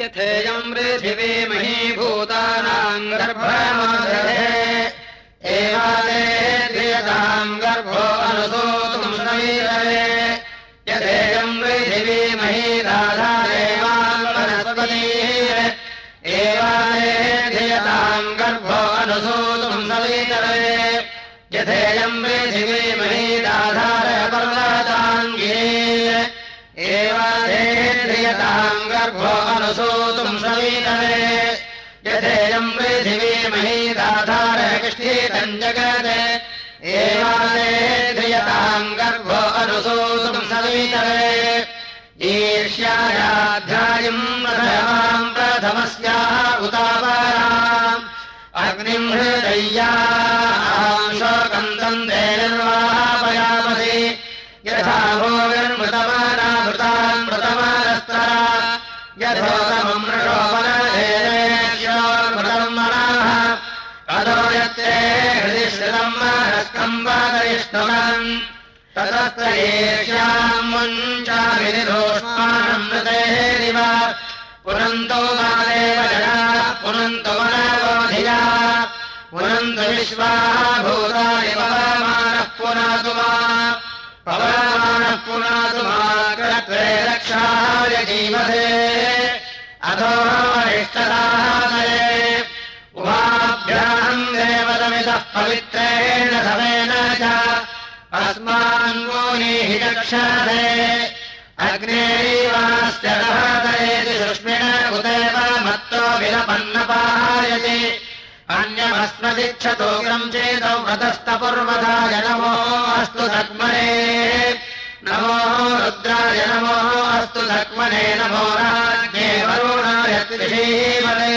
यथेयम् पृथिवी महीभूतानाम् गर्भमादधे एवादे ध्रियताम् गर्भो अनुसूतुम् समीरवे यथेयम् पृथिवी महीराधारेवाम् वनस्पती एवादे ध्रियताम् गर्भो अनुसूतुम् समीरवे यथेयम् पृथिवी महीराधार एवाधेन्द्रियताम् गर्भो अनुसूतुम् समीतवे यथेयम् पृथिवी महीदाधार कृष्णीतम् जगत्। एवाधेन्द्रियताम् गर्भो अनुसूतुम् समीतवे ईर्ष्यायाध्यायम् प्रथमाम् प्रथमस्याः उतापराम् अग्निम् हृदय्याम् शोकम् निर्वापयामसि यथा यथोतमम् मृषोपनमृतम् मनाः कदो यत्ते हृदि श्रितम् मनस्कम्बादयिष्णुवन् ततस्त एष्याम् मुञ्चामिनिरोष्मानम् मृतेरिव पुनन्तो जनाः पुनन्तो विश्वाः भूतानि पवमानः पुनातु मा माकरत्वे रक्षाय जीवसे। अधो वरिष्ठदादये उभाभ्याम् देवतमितः पवित्रेण समेन च। अस्मान् मोनीः चक्षादे अग्नेवास्य दहदयति सुष्मिण उदेव मत्तो विलपन्नपायति अन्यमस्मदिच्छतो ग्रम् चेदौ व्रतस्तपुर्वधाय नमो अस्तु धक्मने नमो रुद्राय नमो अस्तु धक्मने नमो राज्ञे वरुणाय त्रिषीमले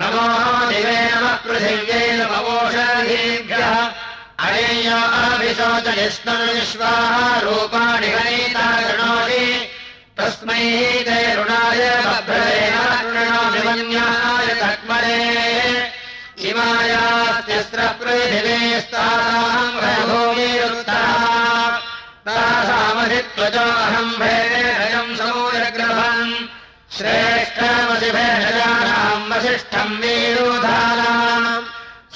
नमो दिवे नमः पृथिव्ये नमवोषधीभ्यः अय्याभिशोचयिष्णविश्वाः रूपाणि गणिता गृणोषि तस्मै ते ऋणाय बभ्रणाय तक्मरे भूमिरुत्तरा तासामधित्वजोऽहम् भेदयम् सौरग्रहम् श्रेष्ठमसि भेदजानाम् वसिष्ठम् वीरोधानाम्।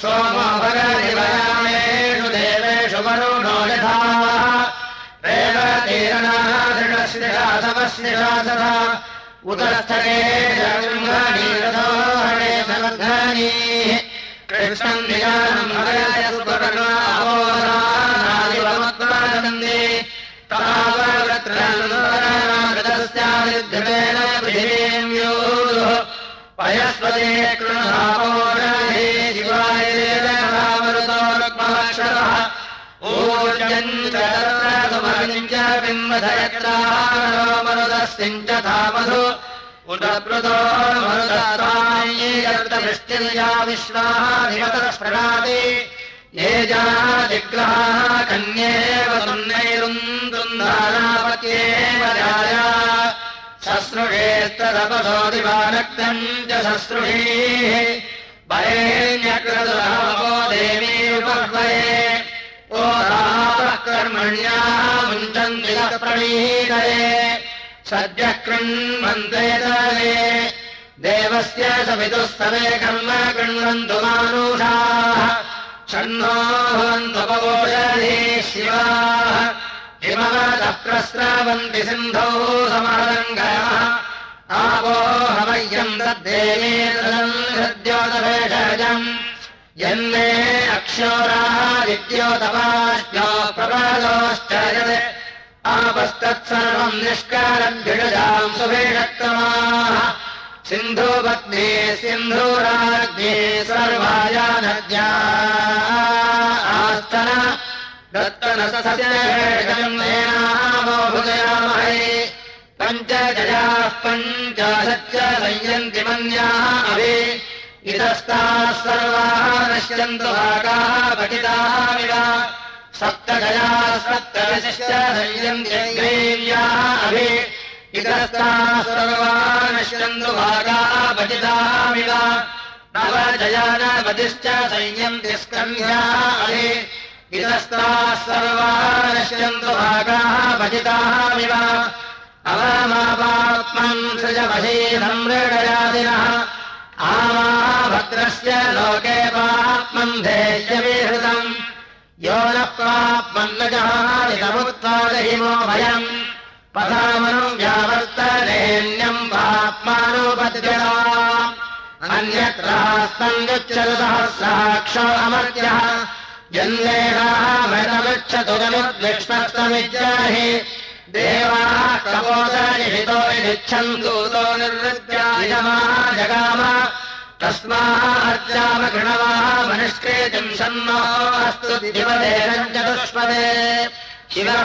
सोमो भगदिवयामेषु देवेषु रेवतीरणादृढश्रिशासवश्रिशासः उतस्थके जङ्घानीरथोहणे समर्थानी कृष्णम् निजानम् भगय सुपर्णाहोरादिवमुत्पादन्ति तावत्रस्यादिद्धृतेन पृथिवीम् योः पयस्वते कृणधापोरहे शिवाय देवमरुतोरुक्मक्षरः ऊर्जम् च तत्रसुमनिम् च बिम्बधयत्रामरुदस्सिम् च धामधु उदप्लुतो मरुदस्तायेयर्तवृष्टिर्या विश्वाधिमतस्प्रणाति ये जाजिग्रहाः कन्येव तुन्नैरुन्दुन्दानापत्येव जाया। शश्रुषेस्तदपसो दिवानक्तम् च शश्रुषीः भयेण्यकृतो देवी उपह्वये कर्मण्या मुञ्चन्ति प्रणीतये सद्यः कृण्वन्ते दले देवस्य सविदुस्तवे कर्म कृण्वन्तु मानुषाः। षण्णो भवन्तु शिवाः। हिमवतः प्रस्रावन्ति सिन्धौ समालङ्करः आपो हवय्यम् तद्देवी तदम् यन्मे अक्षोरादित्योतपाश्चो प्रपादोश्च यत् आपस्तत्सर्वम् निष्कारभ्यजाम् सुभेषक्तमाः सिन्धुपत्नी सिन्धुराज्ञे सर्वाया दत्तनसस्येनामोभुजयामहे पञ्च जयाः संयन्ति मन्याः अभि। इतस्ताः सर्वाः नश्यन्तु भागाः पठिताः विव सप्तगयाः सप्तदशश्च इतस्ताः सर्वाः नश्यन्तु भागाः पठिताः विव नवजयानपतिश्च संयन्ति स्कन्ध्याः अभि इतस्ताः सर्वाः नश्यन्तु भागाः भजिताः विव अवमापाप्त पाप्मन् सृजवशीनम् मृडयादिनः आमाभद्रस्य लोके पाप्मन् धेयविहृतम् यो न प्राप्मन्नजहारितमुत्पादहिमो भयम् पथामनुम् व्यावर्तनेन्यम् पाप्मानुपद्यता अन्यत्रास्तङ्गच्छतः साक्ष अमर्त्यः जन्मेषामृतमिच्छतुरनुद्विष्णस्तमिज्जाहि देवाः कपोदनिहितो निच्छन्तु तो निर्वृत्यायमा जगाम मनिष्कृतिम् सन्नो अस्तु दिवदेशम् चतुष्पदे शिवः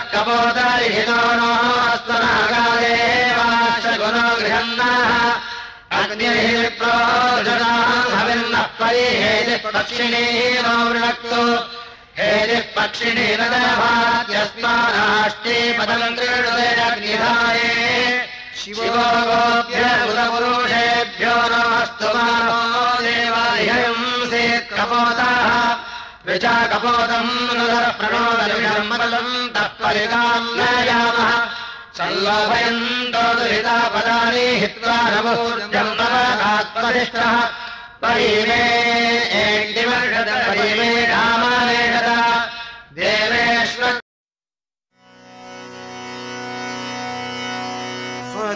नो अस्तु नागादेवाश्च गुणो गृहन्नाः अग्निर्प्रोजनाहविन्नः परिहेतिः पक्षिणीः नो वृणक्तु हेतिः पक्षिणी न दभाद्यस्मानाष्टे पदम् क्रीडुते अग्निधाये शिवो गोभ्य उदपुरुषेभ्यो नमस्तु मानो देवालयम् कपोताः ऋचा कपोतम् प्रणोदविषम् पदम् तः परिताम् नयामः। सल्लोभयन्तो दुरितापदानि हित्वा नवोर्जम् नवकात्मनिष्ठः। परिमे एङ्गिवर्षद परिमे रामानेषद देवेश्वर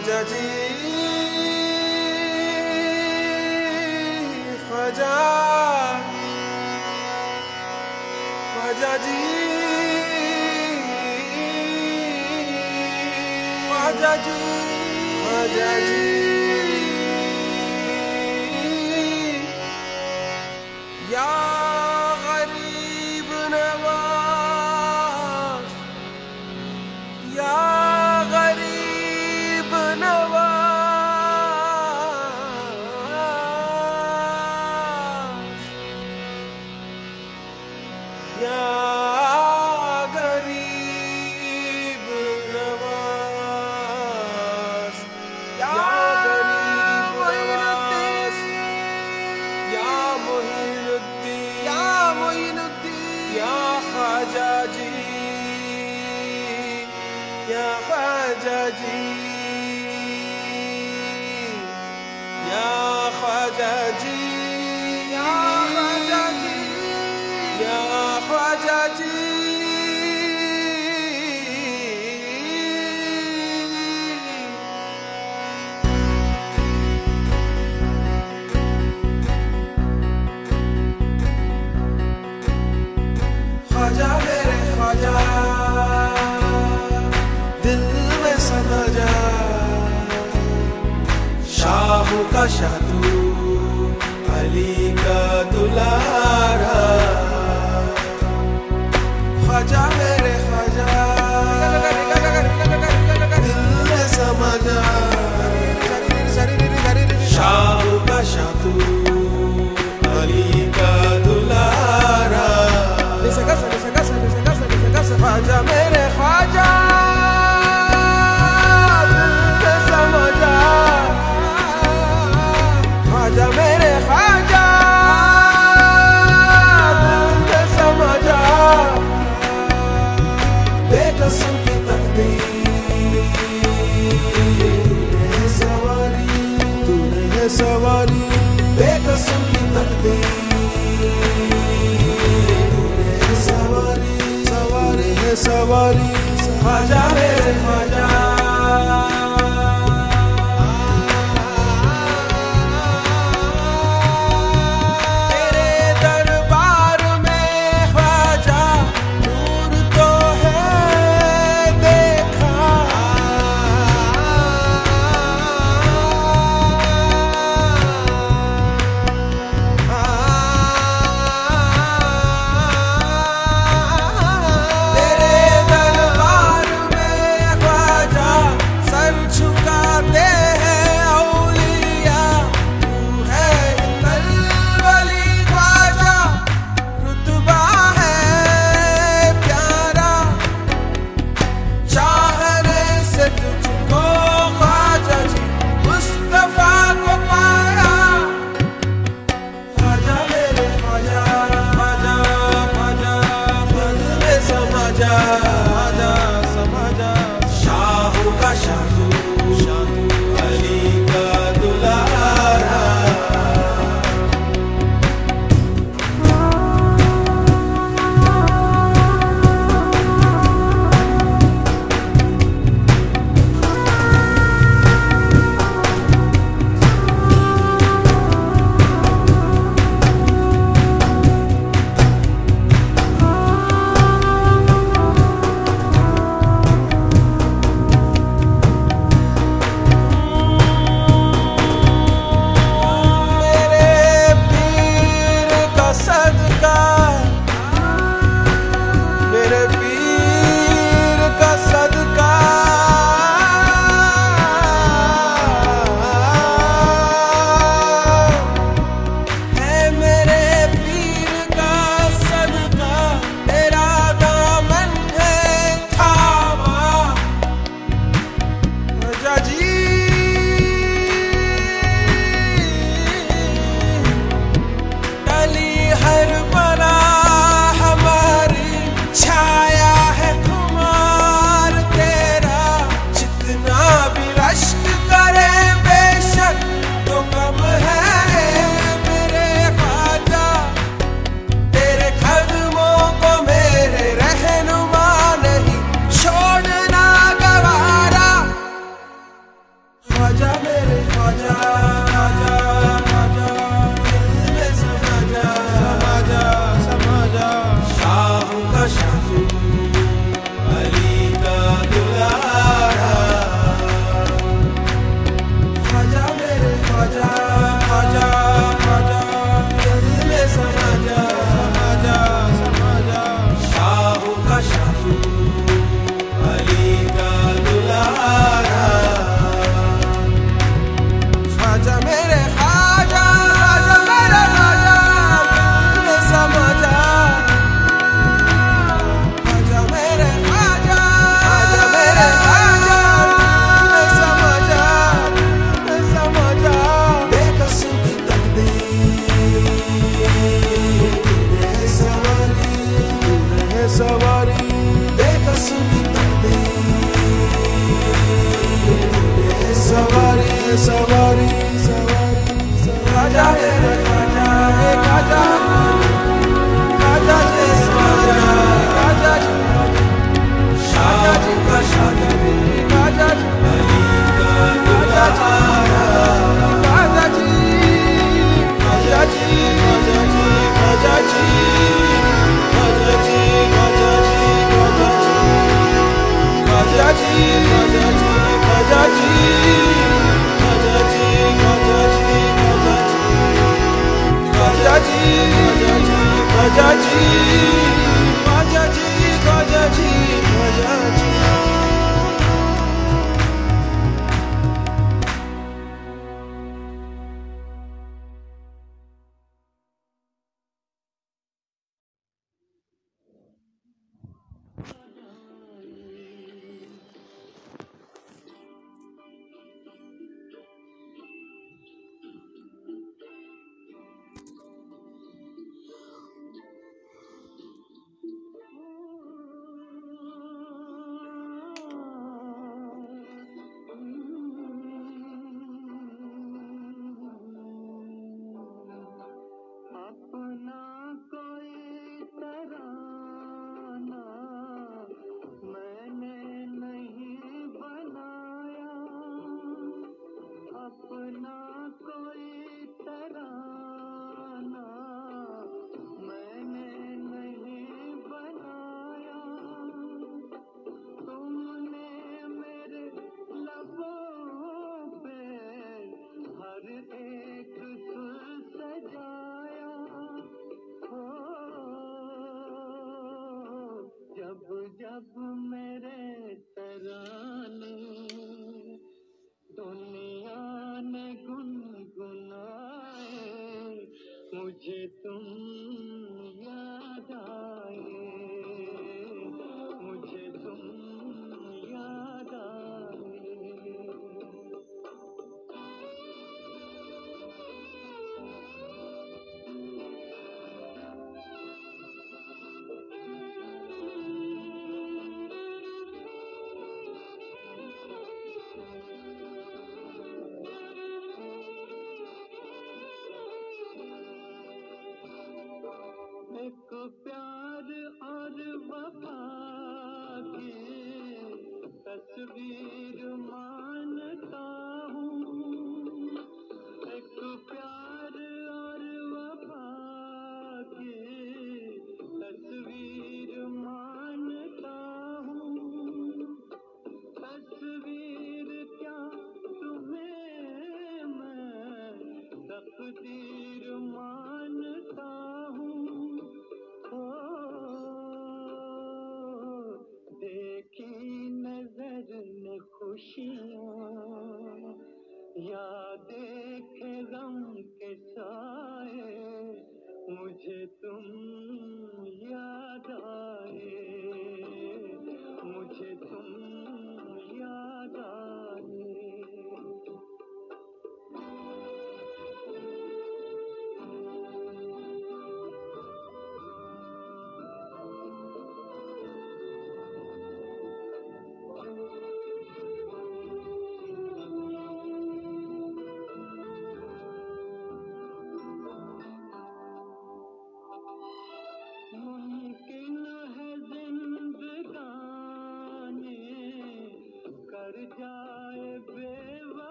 Majaji, Majaji, Majaji. عشقت عليك تلاقي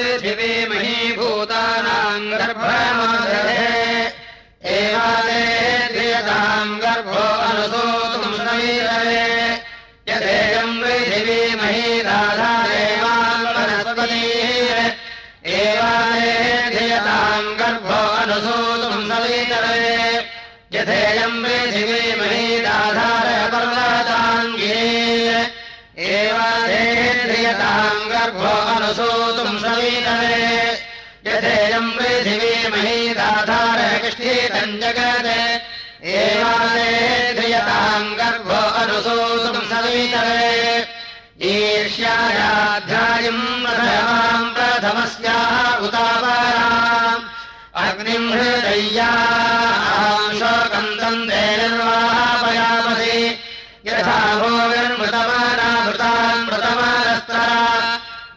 पृथिवी महीभूतानाम् गर्भमादधे। एवादे गर्भो एवादे ध्रियताम् गर्भो अनुसूतुम् समीरवे। यथेयम् महीराधार पर्वताङ्गिरे एवाधेन्द्रियताम् गर्भो अनुसूतुम् सवीतवे यथेयम् पृथिवी महीदाधार कृष्णीतम् जगत्। एवाधेन्द्रियताम् गर्भो अनुसूतुम् सवीतवे ईर्ष्यायाध्यायम् प्रथमाम् प्रथमस्याः उतापराम् अग्निम् हृदय्याम् शोकम् निर्वापयामसि यथा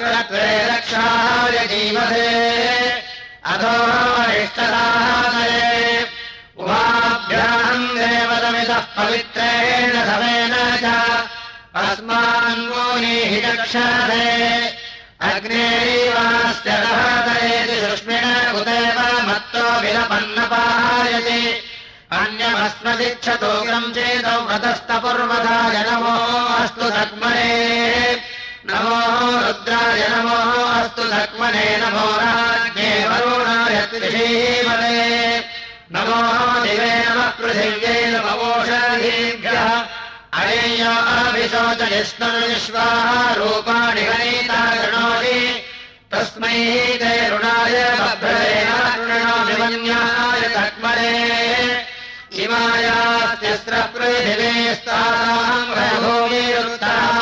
कृत्वे रक्षाय जीवसे। अधो इष्टदाहये उभाभ्याम् देवतमितः पवित्रेण समेन च। अस्मान् मोनीः चक्षते अग्नेवास्य रहतयेति सुष्मिण उदेव मत्तो विलपन्नपायति अन्यमस्मदिच्छतो ग्रम् चेदौ व्रतस्तपुर्वधाय नमो अस्तु धक्मने रुद्राय नमो अस्तु धक्मने नमो राज्ञे वरुणाय त्रिषीमले नमो दिवे नमः पृथिव्यै नमवोषधीभ्यः अय्य अभिशोचयिष्णुर्विश्वाः रूपाणि गणिता गृणोति। तस्मै ते ऋणाय बभ्रेणाय वन्याय धक्मने इमायास्तिस्रः पृथिवीस्तासाम् भूमिरुत्तरः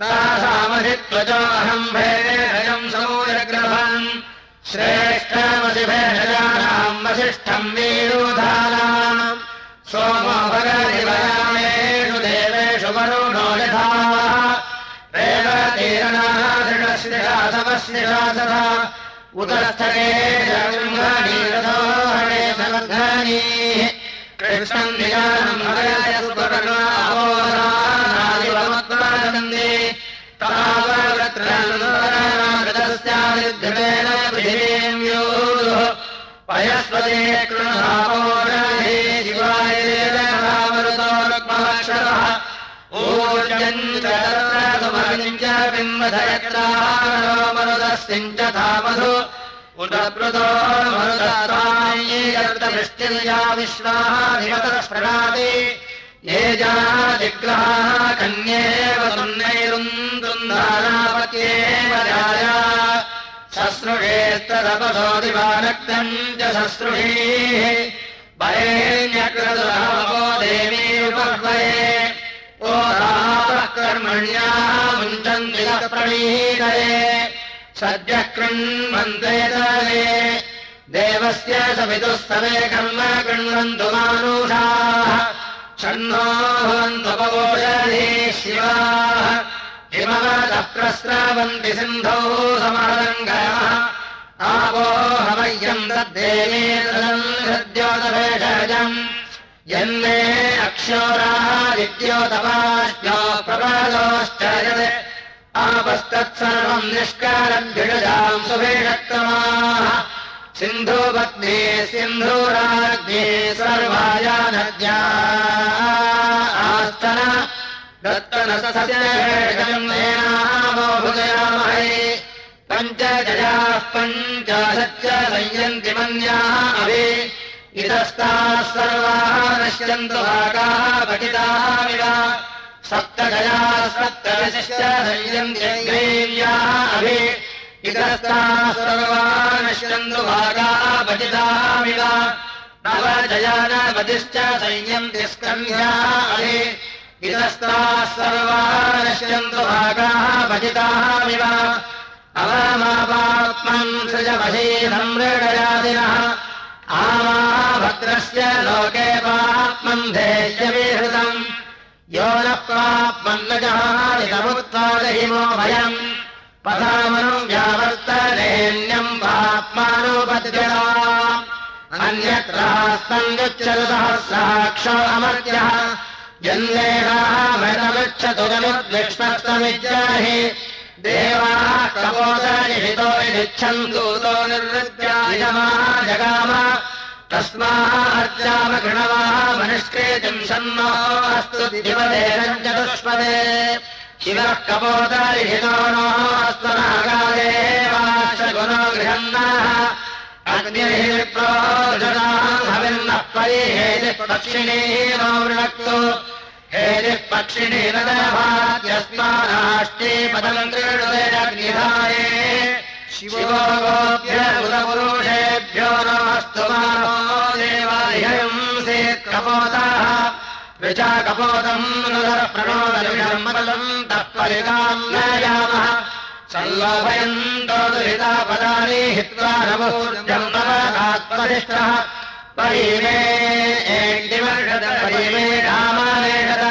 तासामधित्वजो अहम् भेदयम् समूलग्रहम् श्रेष्ठमसि भेषजानाम् वसिष्ठम् वीरोधानाम्। सोमो भगदिवयामेषु देवेषु उदस्थके जगृङ्गानि रथोहणे भगद्धानि कृष्णम् निजानम् भगय सुपर्णावोरानादिवमुत्पादन्ति तावत्रस्यादिध्यतेन पृथिवीम् योः पयस्वते कृणधापोरहे शिवाय देवमरुतोरुक्मवक्षरः ऊर्जम् च च धामधु उदप्लुतो मरुदस्तायीयर्तवृष्टिर्या विश्वाधिपतः ये जाजिग्रहाः कन्येव तुन्नैरुन्दुन्दानापत्येव राजा शश्रुषेस्तदपसो दिवानक्तम् च शश्रुषीः भयेण्यकृतो देवी उपह्वये ओ रापः कर्मण्याः मुञ्चन्ति प्रणीतये सद्यः कृण्वन्ते दले देवस्य सवितुस्तवे कर्म कृण्वन्तु मानुषाः। षण्णो भवन्तु पवोषधे शिवाः। हिमवतः प्रस्रावन्ति सिन्धौ समरङ्गयः आपो हवय्यम् तद्देवी हृद्योतभेषजम् यन्मे अक्षोरादिद्योतपाश्चो प्रपादोश्च यत् आपस्तत्सर्वम् निष्कारभ्युषजाम् सुभेषक्तमाः सिन्धुपत्नी सिन्धुराज्ञे सर्वाया नद्या आस्तन दत्तनसस्येनामोभुजयामहे पञ्च जयाः पञ्चाशच्च संयन्ति मन्याः अभि। इतस्ताः सर्वाः नश्यन्तु भागाः पठितामिव सप्तगया सप्तविशिष्ट संयन्त्यग्रेव्याः अभि इतस्ताः सर्वाः नश्यन्तु भागाः पठितामिव नव जयानपतिश्च संयन्ति स्कन्ध्याः अभि इतस्ताः सर्वाः नश्यन्तु भागाः पठितामिव अवमापात्मन् सृजवशीनम् मृगयादिनः आमाभद्रस्य लोके पात्मन् धेयविहृतम् यो न प्राप्मन्नजहारितमुत्पादहिमो भयम् पथामनुम् साक्ष अमर्त्यः जन्मेषाः मृतमिच्छतु जनुद्विष्णस्तमिज्जाहि देवाः कपोदनिहितो यच्छन्तु तो निर्वृत्यायमाः जगाम तस्माः अर्जाम गृणवाः मनिष्कृतिम् सन्नो अस्तु दिवदेशम् चतुष्पदे शिवः कपोदनिहितो नो अस्तु नागादेवाश्रगुणो गृहन्नाः अग्निर्प्रोजनाहविन्नः परिहेदिः पक्षिणीमो वृणक्तु हेदिः पक्षिणे न दभात्यस्मानाष्टे पदम् क्रीडुतेरग्निधाये शिवो गोभ्य उदपुरुषेभ्यो नमस्तु मानो देवालयंसे कपोताः ऋचा कपोतम् नुदः प्रणोदविषम् पदम् तः परिताम् नयामः। सल्लोभयन्तो दुरिता पदानि हित्वा नवदात्मनिष्ठः परिमे एग्निवर्षद परिमे रामानेषद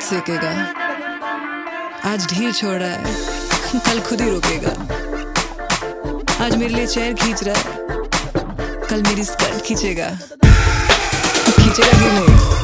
तक सेकेगा आज ढील छोड़ रहा है, कल खुद ही रोकेगा। आज मेरे लिए चेयर खींच रहा है, कल मेरी स्कर्ट खींचेगा। खींचेगा भी नहीं?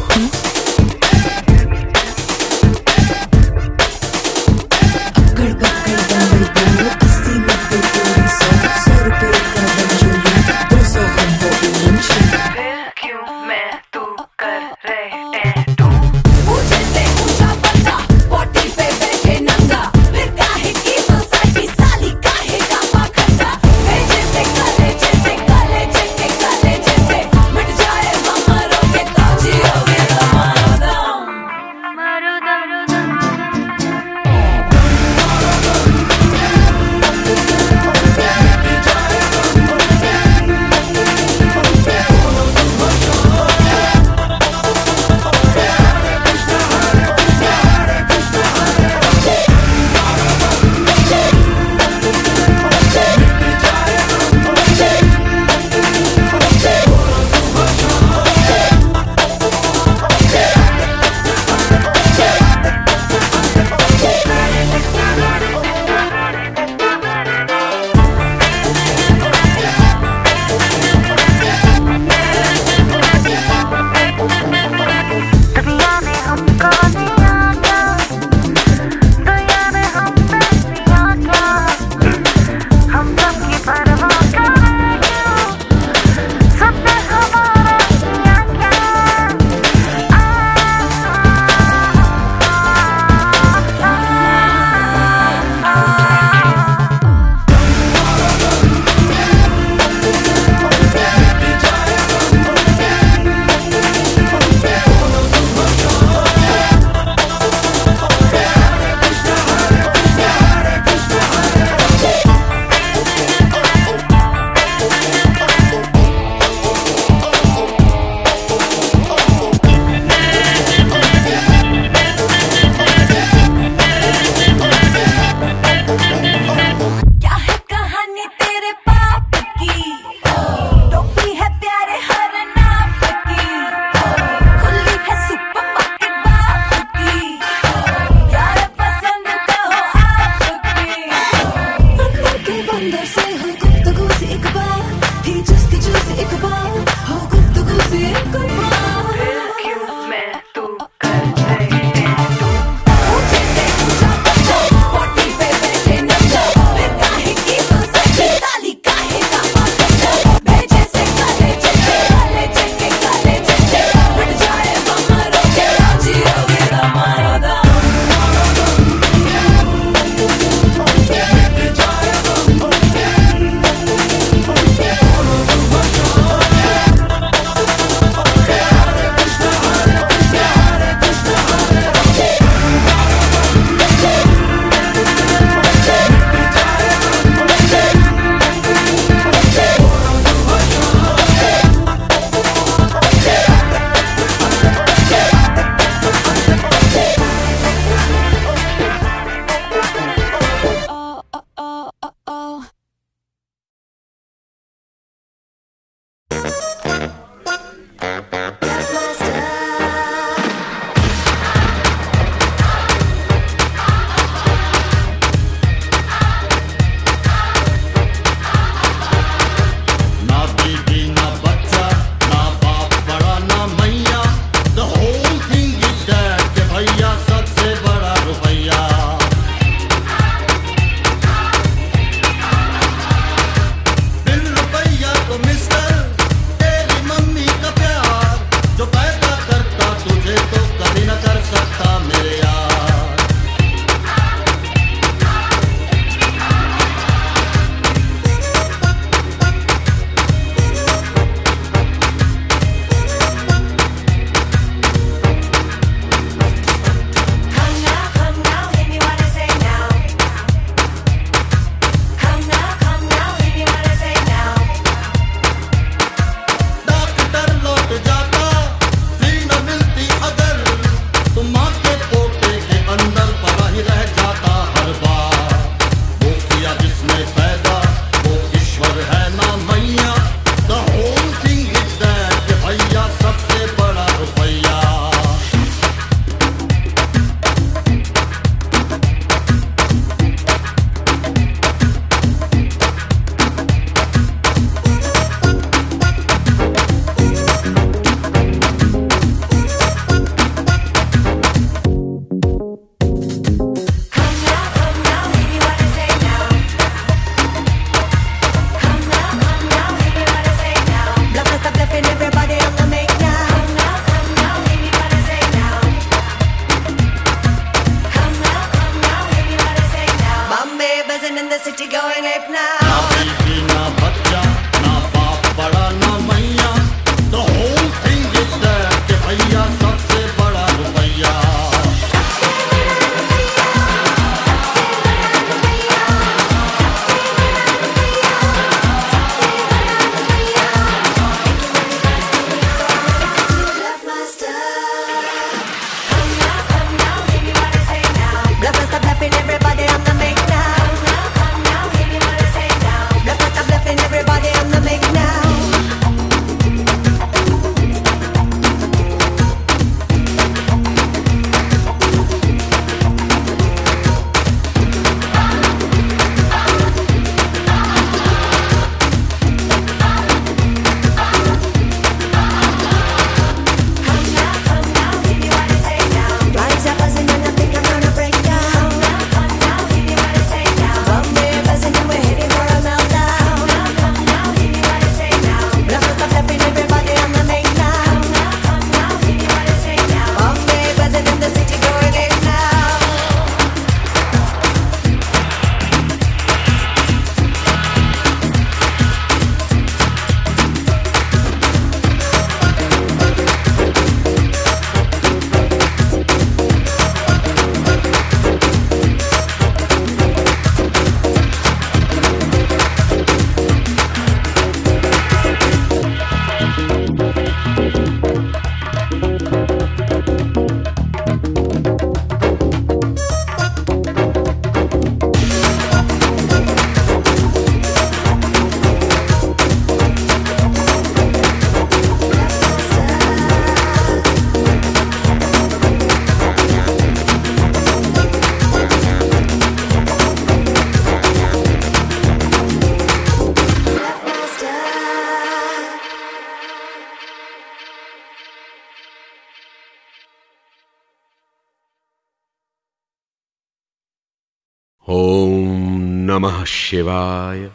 नमः शिवाय।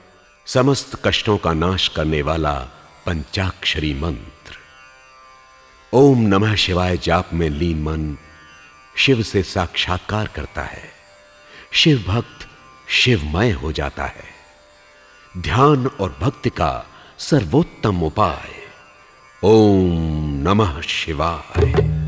समस्त कष्टों का नाश करने वाला पंचाक्षरी मंत्र। ओम नमः शिवाय, जाप में लीन मन शिव से साक्षात्कार करता है। शिव भक्त शिवमय हो जाता है। ध्यान और भक्ति का सर्वोत्तम उपाय। ओम नमः शिवाय।